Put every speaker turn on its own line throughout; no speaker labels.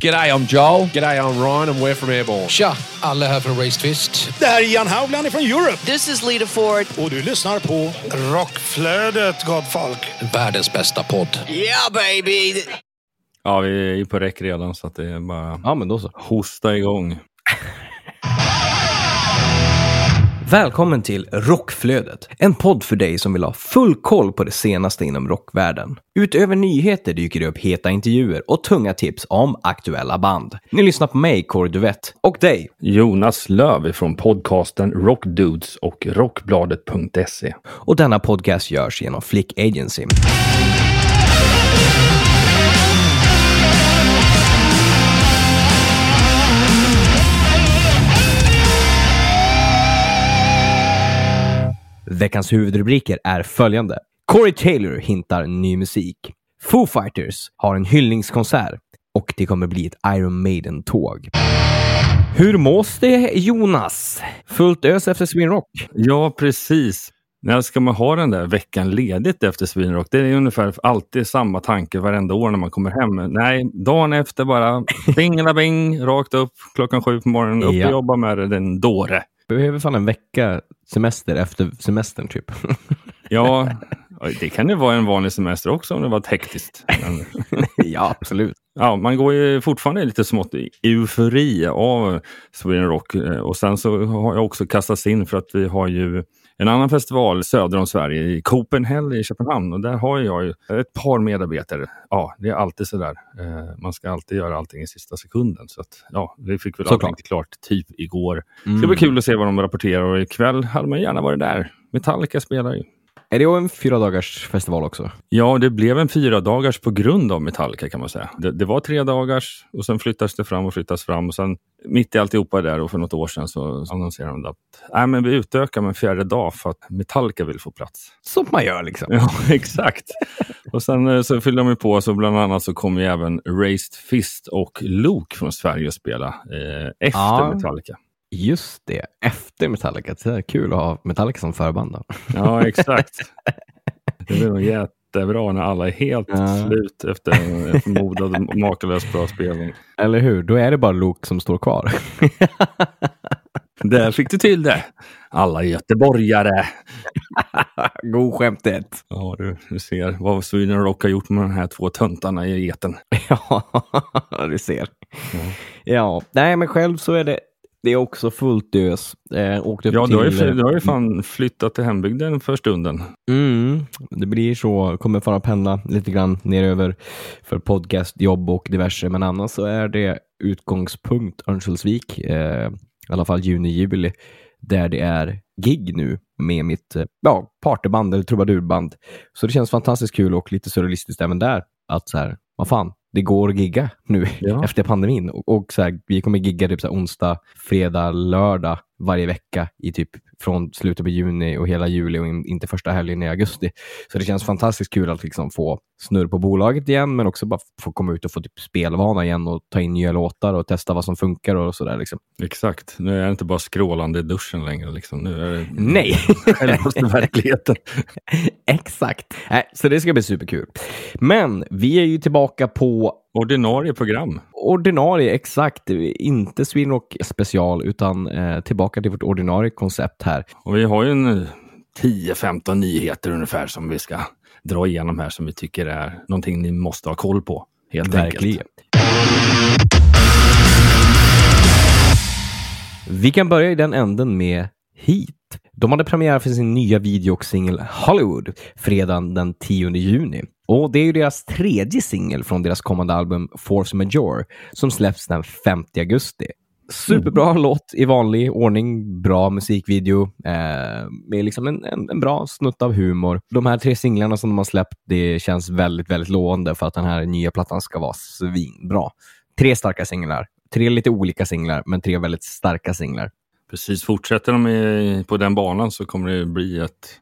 G'day, I'm Joel.
G'day, I'm Ryan and we're from Airborne.
Tja, alla här från Race Twist.
Det här är Jan Haugland från Europe.
This is Lita Ford.
Och du lyssnar på Rockflödet, gott folk.
Världens bästa podd.
Yeah, baby!
Ja, vi är ju på räck redan så att det är bara
Ja, men då så.
hosta igång.
Välkommen till Rockflödet, en podd för dig som vill ha full koll på det senaste inom rockvärlden. Utöver nyheter dyker det upp heta intervjuer och tunga tips om aktuella band. Ni lyssnar på mig, Kåre Duvett, och dig.
Jonas Löv från podcasten Rockdudes och rockbladet.se.
Och denna podcast görs genom Flick Agency. Veckans huvudrubriker är följande. Corey Taylor hintar ny musik. Foo Fighters har en hyllningskonsert och det kommer bli ett Iron Maiden-tåg. Hur mås det Jonas? Fullt ös efter Sweden Rock?
Ja, precis. När ska man ha den där veckan ledigt efter Swinrock? Det är ungefär alltid samma tanke varenda år när man kommer hem. Nej, dagen efter bara bing bing, rakt upp klockan sju på morgonen, upp
Ja.
och jobba med det, den dåre.
Behöver fan en vecka semester efter semestern typ.
Ja, det kan ju vara en vanlig semester också om det var hektiskt.
Ja, absolut.
Ja, man går ju fortfarande lite smått i eufori av Sweden Rock Eh, och sen så har jag också kastats in för att vi har ju en annan festival söder om Sverige i Copenhagen i Köpenhamn och där har jag ett par medarbetare. Ja, det är alltid sådär. Eh, Man ska alltid göra allting i sista sekunden så att ja, vi fick väl
Såklart.
allting klart typ igår. Det ska bli kul att se vad de rapporterar och ikväll hade man gärna varit där. Metallica spelar ju.
Är det en fyra dagars festival också?
Ja, det blev en fyra dagars på grund av Metallica kan man säga. Det, det var tre dagars och sen flyttades det fram och flyttas fram och sen mitt i alltihopa där och för något år sedan så annonserade de att Nej, men vi utökar med en fjärde dag för att Metallica vill få plats.
Som man gör liksom.
Ja, exakt. och sen eh, så fyllde de på så bland annat så kom ju även Raised Fist och Luke från Sverige att spela eh, efter
Ja.
Metallica.
Just det, efter Metallica. Det är kul att ha Metallica som förband. Då.
Ja, exakt. Det blir nog jättebra när alla är helt
Ja.
slut efter en förmodad makalös bra spelning.
Eller hur? Då är det bara Luke som står kvar.
Där fick du till det. Alla göteborgare.
God skämtet.
Ja, du, du ser vad Sweden Rock har gjort med de här två töntarna i eten.
Ja, du ser. Ja, nej men själv så är det, det är också fullt ös. Eh, åkte
Ja, du har, ju, du har ju fan flyttat till hembygden för stunden.
Mm, det blir så. Kommer fara pendla lite grann neröver för podcast, jobb och diverse. Men annars så är det utgångspunkt Örnsköldsvik, eh, i alla fall juni, juli, där det är gig nu med mitt eh, ja, partyband eller trubadurband. Så det känns fantastiskt kul och lite surrealistiskt även där. Att så här, vad fan, det går att gigga nu
Ja.
efter pandemin. Och, och så här, vi kommer gigga typ så onsdag, fredag, lördag varje vecka i typ från slutet på juni och hela juli och in, inte första helgen i augusti. Så det känns fantastiskt kul att liksom få snurr på bolaget igen, men också bara få komma ut och få typ spelvana igen och ta in nya låtar och testa vad som funkar och sådär. Liksom.
Exakt. Nu är det inte bara skrålande i duschen längre. Liksom. Nu är det
Nej!
självaste verkligheten.
Exakt. Nej, så det ska bli superkul. Men vi är ju tillbaka på
Ordinarie program.
Ordinarie, exakt. Inte Swinrock special, utan eh, tillbaka till vårt ordinarie koncept här.
Och vi har ju en eh, 10-15 nyheter ungefär som vi ska dra igenom här som vi tycker är någonting ni måste ha koll på. Helt
Verkligen.
enkelt.
Vi kan börja i den änden med Heat. De hade premiär för sin nya video och singel Hollywood fredagen den 10 juni. Och det är ju deras tredje singel från deras kommande album Force Majeure som släpps den 5 augusti. Superbra låt i vanlig ordning, bra musikvideo eh, med liksom en, en, en bra snutt av humor. De här tre singlarna som de har släppt, det känns väldigt, väldigt lovande för att den här nya plattan ska vara svinbra. Tre starka singlar, tre lite olika singlar, men tre väldigt starka singlar.
Precis, fortsätter de i, på den banan så kommer det bli ett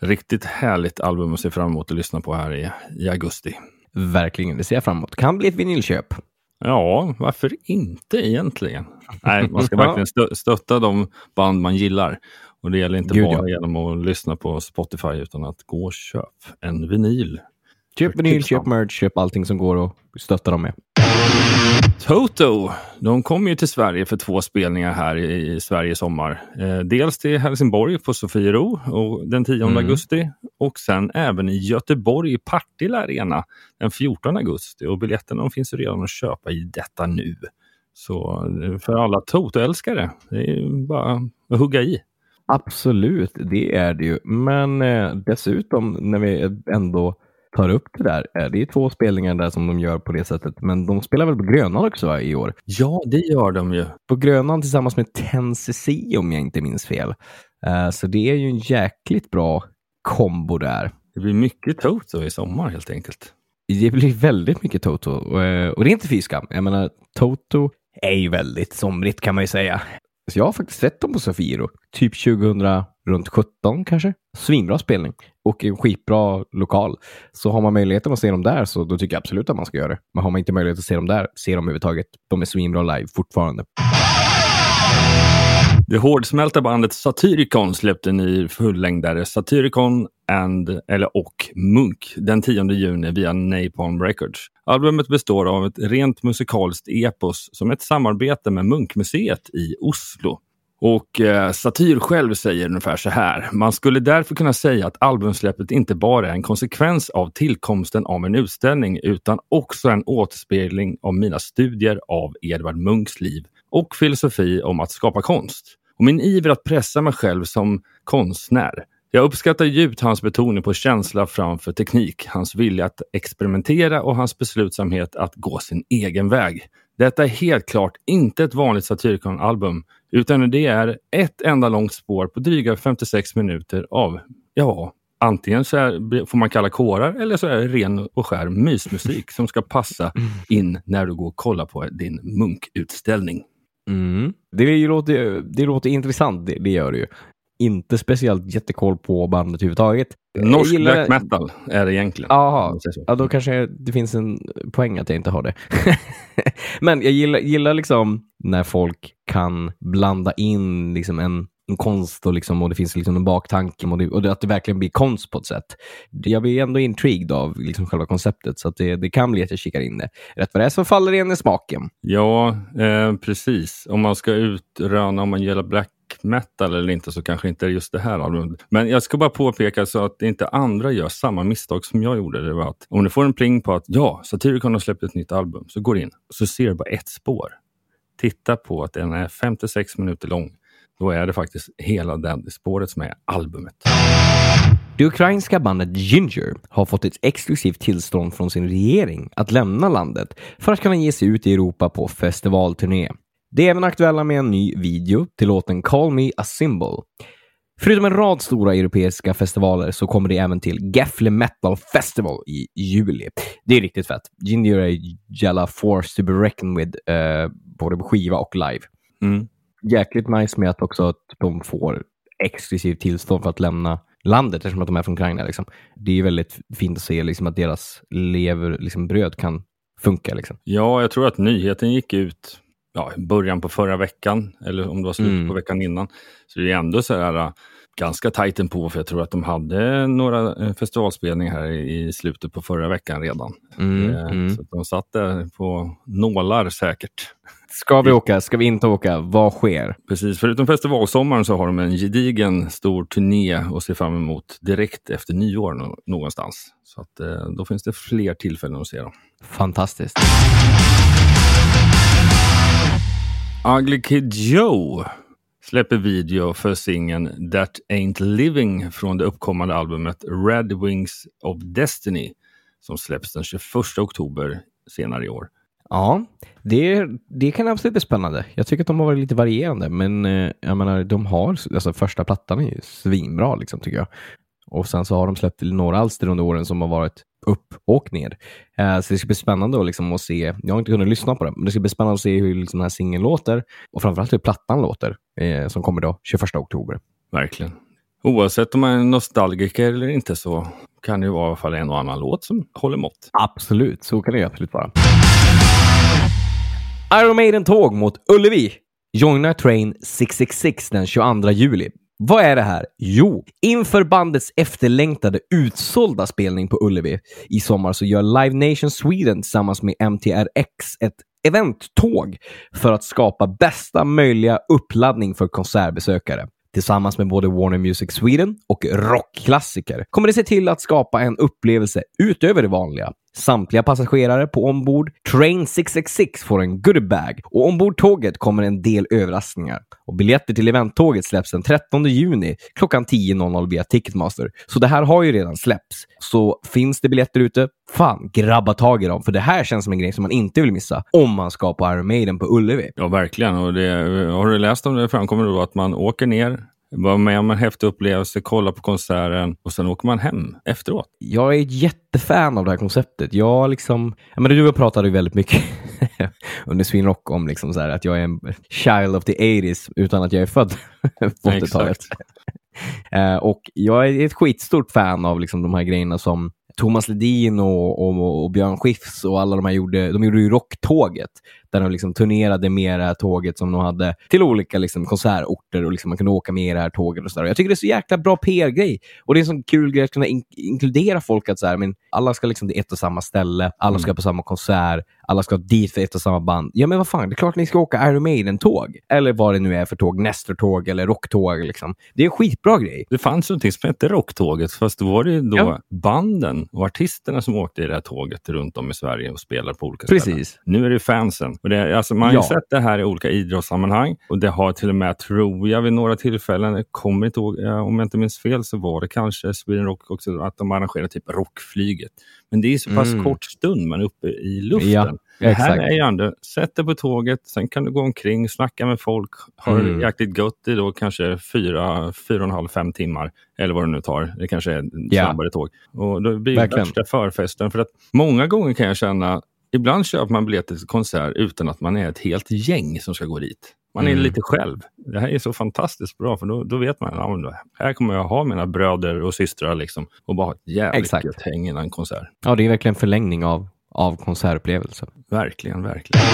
riktigt härligt album att se fram emot och lyssna på här i, i augusti.
Verkligen, det ser jag fram emot. Kan bli ett vinylköp.
Ja, varför inte egentligen? Nej, man ska verkligen stö- stötta de band man gillar. Och det gäller inte
Gud,
bara
ja.
genom att lyssna på Spotify utan att gå och köp en vinyl.
Köp vinyl, köp merch, köp allting som går och stötta dem med.
Toto, de kommer ju till Sverige för två spelningar här i Sverige i sommar. Eh, dels till Helsingborg på Sofiero och den 10
Mm.
augusti och sen även i Göteborg i Partille Arena den 14 augusti. Och biljetterna finns ju redan att köpa i detta nu. Så eh, för alla Toto-älskare, det är bara att hugga i.
Absolut, det är det ju. Men eh, dessutom, när vi ändå tar upp det där, eh, det är två spelningar där som de gör på det sättet. Men de spelar väl på Grönan också va, i år?
Ja, det gör de ju.
På Grönan tillsammans med Tennessee om jag inte minns fel. Eh, så det är ju en jäkligt bra kombo där.
Det blir mycket Toto i sommar helt enkelt.
Det blir väldigt mycket Toto och, eh, och det är inte fy skam. Jag menar, Toto är ju väldigt somrigt kan man ju säga. Så jag har faktiskt sett dem på Sofiero, typ 2000, runt 17 kanske. Svinbra spelning och en skitbra lokal. Så har man möjligheten att se dem där så då tycker jag absolut att man ska göra det. Men har man inte möjlighet att se dem där, se dem överhuvudtaget. De är svinbra live fortfarande.
Det hårdsmälta bandet Satyricon släppte en ny fullängdare Satyricon and, eller och Munk den 10 juni via Napalm Records. Albumet består av ett rent musikaliskt epos som ett samarbete med Munkmuseet i Oslo. Och eh, Satir själv säger ungefär så här. Man skulle därför kunna säga att albumsläppet inte bara är en konsekvens av tillkomsten av en utställning utan också en återspegling av mina studier av Edvard Munchs liv och filosofi om att skapa konst. Och min iver att pressa mig själv som konstnär. Jag uppskattar djupt hans betoning på känsla framför teknik, hans vilja att experimentera och hans beslutsamhet att gå sin egen väg. Detta är helt klart inte ett vanligt Satyricon-album, utan det är ett enda långt spår på dryga 56 minuter av, ja, antingen så är, får man kalla kårar eller så är det ren och skär mysmusik som ska passa in när du går och kollar på din munkutställning.
Mm. Det, låter, det låter intressant, det, det gör det ju. Inte speciellt jättekoll på bandet överhuvudtaget.
Norsk
gillar-
black metal är det egentligen.
Jaha, ja, då kanske det finns en poäng att jag inte har det. Men jag gillar, gillar liksom när folk kan blanda in liksom en, en konst och, liksom, och det finns liksom en baktanke och, det, och det, att det verkligen blir konst på ett sätt. Jag blir ändå intrigued av liksom själva konceptet så det, det kan bli att jag kikar in det. Rätt vad det är så faller det in i smaken.
Ja, eh, precis. Om man ska utröna om man gillar black metal eller inte så kanske inte är just det här albumet. Men jag ska bara påpeka så att inte andra gör samma misstag som jag gjorde. Det var att om du får en pling på att ja, Satyricon har släppt ett nytt album, så går du in och så ser du bara ett spår. Titta på att den är 56 minuter lång. Då är det faktiskt hela det spåret som är albumet.
Det ukrainska bandet Ginger har fått ett exklusivt tillstånd från sin regering att lämna landet för att kunna ge sig ut i Europa på festivalturné. Det är även aktuella med en ny video till låten Call Me A Symbol. Förutom en rad stora europeiska festivaler så kommer det även till Gefle Metal Festival i juli. Det är riktigt fett. Ginger är jävla force to be reckoned with, eh, både på skiva och live
Mm.
jäkligt nice med att också att de får exklusivt tillstånd för att lämna landet eftersom att de är från Ukraina. Liksom. Det är väldigt fint att se liksom, att deras lever, liksom, bröd kan funka. Liksom.
Ja, jag tror att nyheten gick ut ja, början på förra veckan, eller om det var slutet
Mm.
på veckan innan. Så det är ändå så här äh, ganska tajt på för jag tror att de hade några eh, festivalspelningar här i slutet på förra veckan redan.
Mm,
Eh,
mm.
Så de satt där på nålar säkert.
Ska vi åka? Ska vi inte åka? Vad sker?
Precis, förutom festivalsommaren så har de en gedigen stor turné att se fram emot direkt efter nyår nå- någonstans. Så att eh, då finns det fler tillfällen att se dem.
Fantastiskt.
Ugly Kid Joe släpper video för singeln That Ain't Living från det uppkommande albumet Red Wings of Destiny som släpps den 21 oktober senare i år.
Ja, det, det kan absolut bli spännande. Jag tycker att de har varit lite varierande, men eh, jag menar, de har, alltså första plattan är ju svinbra liksom, tycker jag. Och sen så har de släppt några alster under åren som har varit upp och ner. Eh, så det ska bli spännande att, liksom, att se, jag har inte kunnat lyssna på det, men det ska bli spännande att se hur liksom, den här singeln låter och framförallt hur plattan låter eh, som kommer då 21 oktober.
Verkligen. Oavsett om man är nostalgiker eller inte så kan det ju vara i alla fall en och annan låt som håller mått.
Absolut, så kan det ju absolut vara. Iron Maiden-tåg mot Ullevi. Joina Train 666 den 22 juli. Vad är det här? Jo, inför bandets efterlängtade utsålda spelning på Ullevi i sommar så gör Live Nation Sweden tillsammans med MTRX ett eventtåg för att skapa bästa möjliga uppladdning för konsertbesökare. Tillsammans med både Warner Music Sweden och rockklassiker kommer det se till att skapa en upplevelse utöver det vanliga. Samtliga passagerare på ombord Train 666 får en goodiebag och ombord tåget kommer en del överraskningar. Och biljetter till eventtåget släpps den 13 juni klockan 10.00 via Ticketmaster. Så det här har ju redan släppts. Så finns det biljetter ute, fan, grabba tag i dem. För det här känns som en grej som man inte vill missa om man ska på Iron Maiden på Ullevi.
Ja, verkligen. Och det, har du läst om det framkommer då att man åker ner, var med om en häftig upplevelse, kollar på konserten och sen åker man hem efteråt.
Jag är ett jättefan av det här konceptet. Jag liksom, ja, men du och jag pratade ju väldigt mycket under Sweden Rock om liksom så här, att jag är en child of the 80s utan att jag är född på 80-talet. Eh, och jag är ett skitstort fan av liksom de här grejerna som Thomas Ledin och, och, och Björn Skifs och alla de här gjorde, de gjorde ju Rocktåget där de liksom turnerade med det här tåget som de hade till olika liksom, konsertorter och liksom man kunde åka med i det här tåget. och så där. Jag tycker det är så jäkla bra PR-grej. Och det är en sån kul grej att kunna in inkludera folk att så här, men alla ska liksom till ett och samma ställe, alla ska på samma konsert, alla ska dit för ett och samma band. Ja, men vad fan, det är klart ni ska åka Iron Maiden-tåg. Eller vad det nu är för tåg, Nestor-tåg eller Rocktåg. Liksom. Det är en skitbra grej.
Det fanns någonting som hette Rocktåget, fast då var det då
Ja.
banden och artisterna som åkte i det här tåget runt om i Sverige och spelade på olika
Precis.
ställen. Nu är det fansen. Och det, alltså, man har ju
Ja.
sett det här i olika idrottssammanhang och det har till och med, tror jag, vid några tillfällen, jag kommer inte ihåg, eh, om jag inte minns fel, så var det kanske Sweden Rock också, att de arrangerade typ rockflyget. Men det är så pass
Mm.
kort stund man är uppe i luften.
Ja,
det här är ju ändå, sätt dig på tåget, sen kan du gå omkring, snacka med folk, ha
Mm.
jäkligt gött i då kanske fyra, fyra och en halv, fem timmar. Eller vad det nu tar. Det kanske är ett
Ja.
snabbare tåg. Och då blir det värsta förfesten. För att många gånger kan jag känna, ibland köper man biljetter till konsert utan att man är ett helt gäng som ska gå dit. Man är
Mm.
lite själv. Det här är så fantastiskt bra, för då, då vet man ja, men då- här kommer jag ha mina bröder och systrar liksom, och bara ha ett jävligt
Exakt.
gött häng innan konsert.
Ja, det är verkligen en förlängning av, av konsertupplevelsen.
Verkligen, verkligen.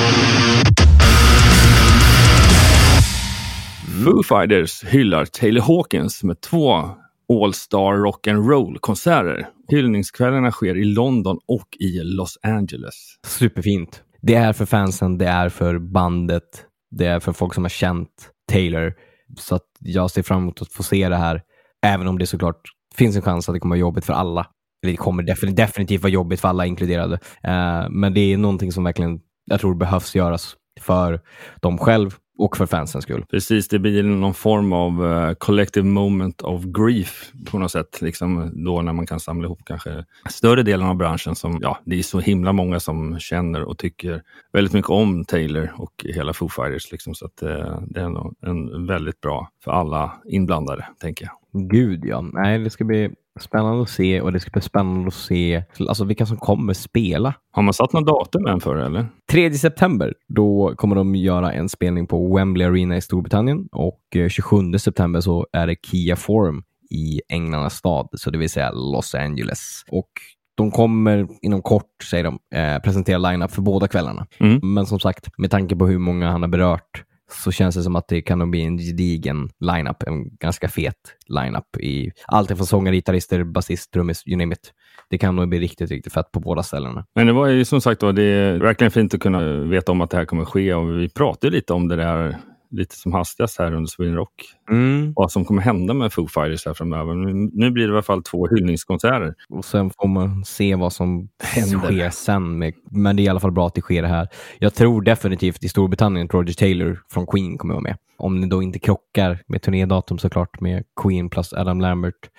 Foo Fighters hyllar Taylor Hawkins med två All Star Rock and Roll konserter. Hyllningskvällarna sker i London och i Los Angeles.
Superfint. Det är för fansen, det är för bandet, det är för folk som har känt Taylor. Så att jag ser fram emot att få se det här, även om det såklart finns en chans att det kommer vara jobbigt för alla. Eller det kommer definitivt, vara jobbigt för alla inkluderade. Eh, men det är någonting som verkligen, jag tror behövs göras för dem själv och för fansens skull.
Precis, det blir någon form av eh, collective moment of grief på något sätt. Liksom då när man kan samla ihop kanske större delen av branschen som, ja, det är så himla många som känner och tycker väldigt mycket om Taylor och hela Foo Fighters. Liksom, så att, eh, det är nog en väldigt bra för alla inblandade, tänker jag.
Gud ja. Nej, det ska bli spännande att se och det ska bli spännande att se alltså, vilka som kommer spela.
Har man satt något datum än för det, eller?
3 september, då kommer de göra en spelning på Wembley Arena i Storbritannien och eh, 27 september så är det Kia Forum i Änglarnas stad, så det vill säga Los Angeles. Och de kommer inom kort, säger de, eh, presentera line-up för båda kvällarna.
Mm.
Men som sagt, med tanke på hur många han har berört så känns det som att det kan nog bli en gedigen line-up, en ganska fet line-up i allt från sångare, gitarrister, basist, trummis, you name it. Det kan nog bli riktigt, riktigt fett på båda ställena.
Men det var ju som sagt då, det är verkligen fint att kunna veta om att det här kommer ske och vi pratade lite om det där lite som hastigast här under Sweden Rock.
Mm.
Vad som kommer hända med Foo Fighters här framöver. Nu, blir det i alla fall två hyllningskonserter.
Och sen får man se vad som
Händer.
sker sen. Med, men det är i alla fall bra att det sker här. Jag tror definitivt i Storbritannien att Roger Taylor från Queen kommer vara med. Om det då inte krockar med turnédatum såklart med Queen plus Adam Lambert.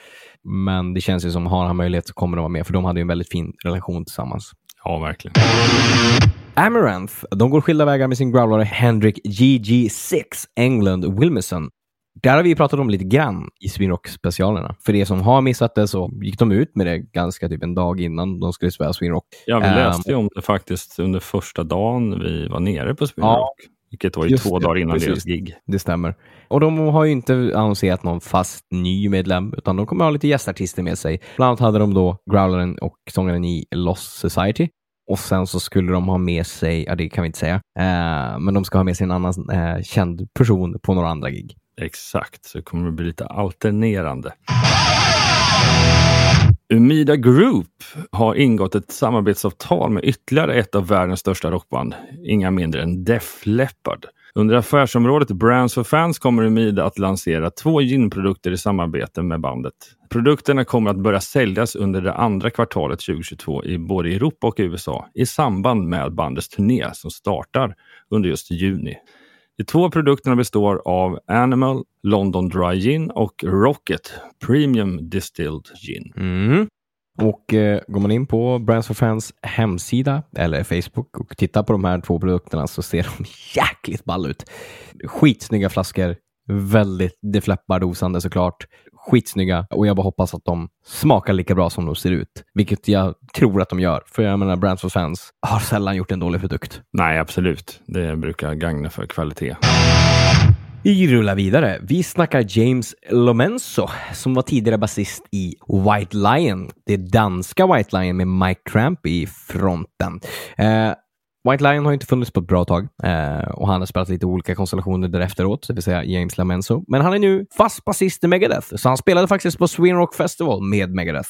Men det känns ju som har han möjlighet så kommer de vara med, för de hade ju en väldigt fin relation tillsammans.
Ja, verkligen.
Amaranth, de går skilda vägar med sin growlare Hendrik GG6 England Wilmerson. Där har vi pratat om lite grann i Swinrock-specialerna. För er som har missat det så gick de ut med det ganska typ en dag innan de skulle spela Swinrock.
Ja, vi
Ehm,
läste ju om det faktiskt under första dagen vi var nere på Sweden
Ja.
Vilket var ju två
det,
dagar innan
precis.
deras gig.
Det stämmer. Och de har ju inte annonserat någon fast ny medlem, utan de kommer ha lite gästartister med sig. Bland annat hade de då growlaren och sångaren i Lost Society. Och sen så skulle de ha med sig, ja det kan vi inte säga, eh, men de ska ha med sig en annan eh, känd person på några andra gig.
Exakt, så det kommer att bli lite alternerande. Umida Group har ingått ett samarbetsavtal med ytterligare ett av världens största rockband, inga mindre än Def Leppard. Under affärsområdet Brands for Fans kommer Umida att lansera två ginprodukter i samarbete med bandet. Produkterna kommer att börja säljas under det andra kvartalet 2022 i både Europa och USA i samband med bandets turné som startar under just juni. De två produkterna består av Animal London Dry Gin och Rocket Premium Distilled Gin.
Mm. Och eh, går man in på Brands for Fans hemsida eller Facebook och tittar på de här två produkterna så ser de jäkligt ball ut. Skitsnygga flaskor, väldigt defleppardosande såklart. Skitsnygga och jag bara hoppas att de smakar lika bra som de ser ut, vilket jag tror att de gör. För jag menar, Brands for Fans har sällan gjort en dålig produkt.
Nej, absolut. Det brukar gagna för kvalitet.
Vi rullar vidare. Vi snackar James Lomenzo som var tidigare basist i White Lion. Det danska White Lion med Mike Tramp i fronten. Eh, White Lion har inte funnits på ett bra tag eh, och han har spelat lite olika konstellationer därefteråt, det vill säga James Lamenzo. Men han är nu fast basist i Megadeth, så han spelade faktiskt på Sweden Rock Festival med Megadeth.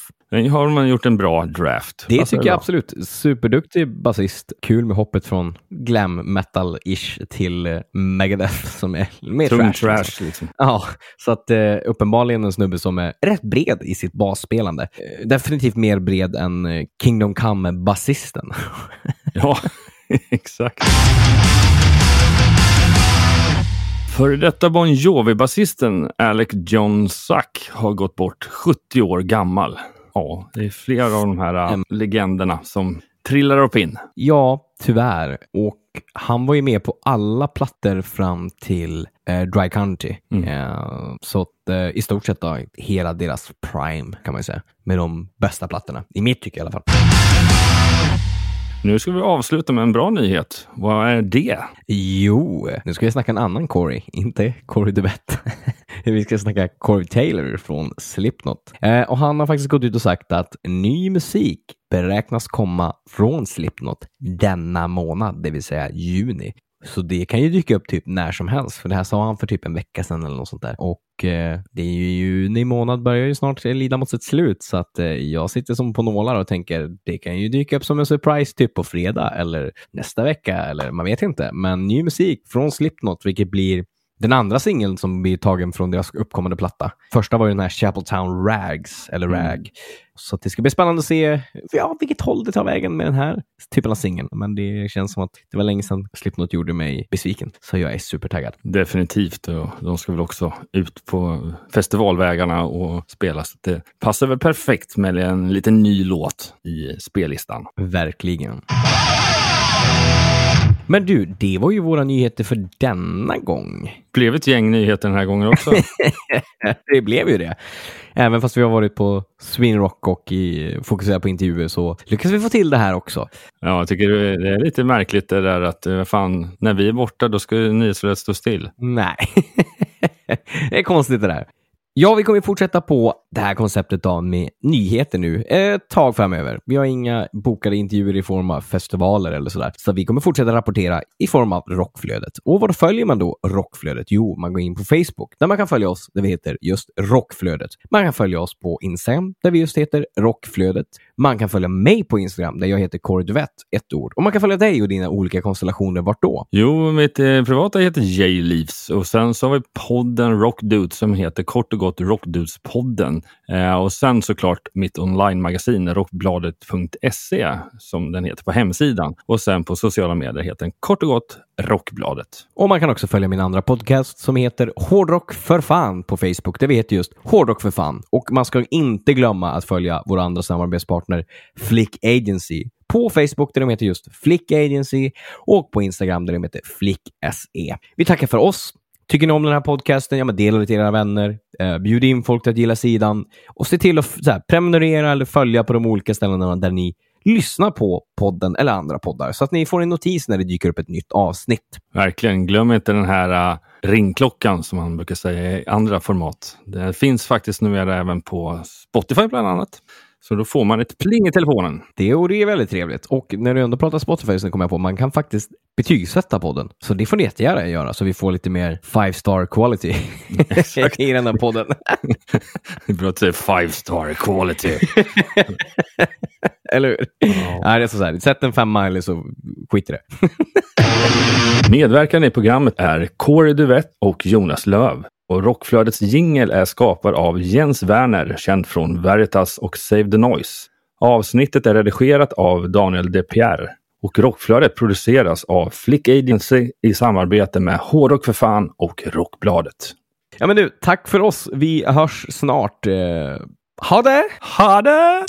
Har man gjort en bra draft.
Det
Passar
tycker jag
bra.
absolut. Superduktig basist. Kul med hoppet från glam metal-ish till eh, Megadeth som är mer
Tung
trash.
trash,
liksom.
liksom.
Ja, så att eh, uppenbarligen en snubbe som är rätt bred i sitt basspelande. Eh, definitivt mer bred än eh, Kingdom Come-basisten.
Ja, exakt. Före detta Bon Jovi-basisten Alec John Suck har gått bort 70 år gammal. Ja, det är flera av de här
Mm.
legenderna som trillar upp in.
ja, tyvärr. Och han var ju med på alla plattor fram till eh, Dry Country.
Mm.
Eh, så att, eh, i stort sett då, hela deras prime kan man ju säga. Med de bästa plattorna. I mitt tycke i alla fall.
Nu ska vi avsluta med en bra nyhet. Vad är det?
Jo, nu ska vi snacka en annan Corey, inte Corey DeBett. vi ska snacka Corey Taylor från Slipknot. Eh, och han har faktiskt gått ut och sagt att ny musik beräknas komma från Slipknot denna månad, det vill säga juni. Så det kan ju dyka upp typ när som helst, för det här sa han för typ en vecka sedan eller något sånt där. Och eh, det är ju juni månad börjar ju snart lida mot sitt slut, så att eh, jag sitter som på nålar och tänker det kan ju dyka upp som en surprise typ på fredag eller nästa vecka eller man vet inte. Men ny musik från Slipknot, vilket blir den andra singeln som blir tagen från deras uppkommande platta. Första var ju den här Chapeltown Rags, eller Rag. Så att det ska bli spännande att se ja, vilket håll det tar vägen med den här typen av singeln. Men det känns som att det var länge sedan Slipknot gjorde mig besviken. Så jag är supertaggad.
Definitivt. De ska väl också ut på festivalvägarna och spela. Så det passar väl perfekt med en liten ny låt i spellistan.
Verkligen. Men du, det var ju våra nyheter för denna gång.
Blev ett gäng nyheter den här gången också.
det blev ju det. Även fast vi har varit på Sweden Rock och i, fokuserat på intervjuer så lyckas vi få till det här också.
Ja, jag tycker det är lite märkligt det där att eh, fan, när vi är borta då ska nyhetsflödet stå still.
Nej, det är konstigt det där. Ja, vi kommer fortsätta på det här konceptet då med nyheter nu eh, ett tag framöver. Vi har inga bokade intervjuer i form av festivaler eller sådär, så vi kommer fortsätta rapportera i form av rockflödet. Och var följer man då rockflödet? Jo, man går in på Facebook där man kan följa oss där vi heter just rockflödet. Man kan följa oss på Instagram där vi just heter rockflödet. Man kan följa mig på Instagram där jag heter Kåre Duvett, ett ord. Och man kan följa dig och dina olika konstellationer. Vart då?
Jo, mitt eh, privata heter J-Leaves och sen så har vi podden Rockdudes som heter kort och gott Rockdudespodden. Eh, och sen såklart mitt online-magasin rockbladet.se som den heter på hemsidan. Och sen på sociala medier heter den kort och gott Rockbladet.
Och man kan också följa min andra podcast som heter Hårdrock för fan på Facebook. Där vi heter just Hårdrock för fan. Och man ska inte glömma att följa vår andra samarbetspartner Flick Agency på Facebook där de heter just Flick Agency och på Instagram där de heter Flick SE. Vi tackar för oss. Tycker ni om den här podcasten, ja men dela det till era vänner. Eh, bjud in folk till att gilla sidan och se till att så här, prenumerera eller följa på de olika ställena där ni lyssnar på podden eller andra poddar så att ni får en notis när det dyker upp ett nytt avsnitt.
Verkligen. Glöm inte den här uh, ringklockan som man brukar säga i andra format. Det finns faktiskt numera även på Spotify bland annat. Så då får man ett pling i telefonen.
Det, och det är väldigt trevligt. Och när du ändå pratar Spotify så kommer jag på man kan faktiskt betygsätta podden. Så det får ni jättegärna göra så vi får lite mer five star quality i den här podden.
Det är bra att säga five star quality.
Eller hur? Nej, det är så här. Sätt en femma eller så skit i det.
Medverkande i programmet är Corey Duvett och Jonas Löv. Och Rockflödets jingel är skapad av Jens Werner, känd från Veritas och Save the Noise. Avsnittet är redigerat av Daniel De Pierre och Rockflödet produceras av Flick Agency i samarbete med Hårdrock för fan och Rockbladet.
Ja, men du, tack för oss. Vi hörs snart. Eh, Ha det!
Ha det!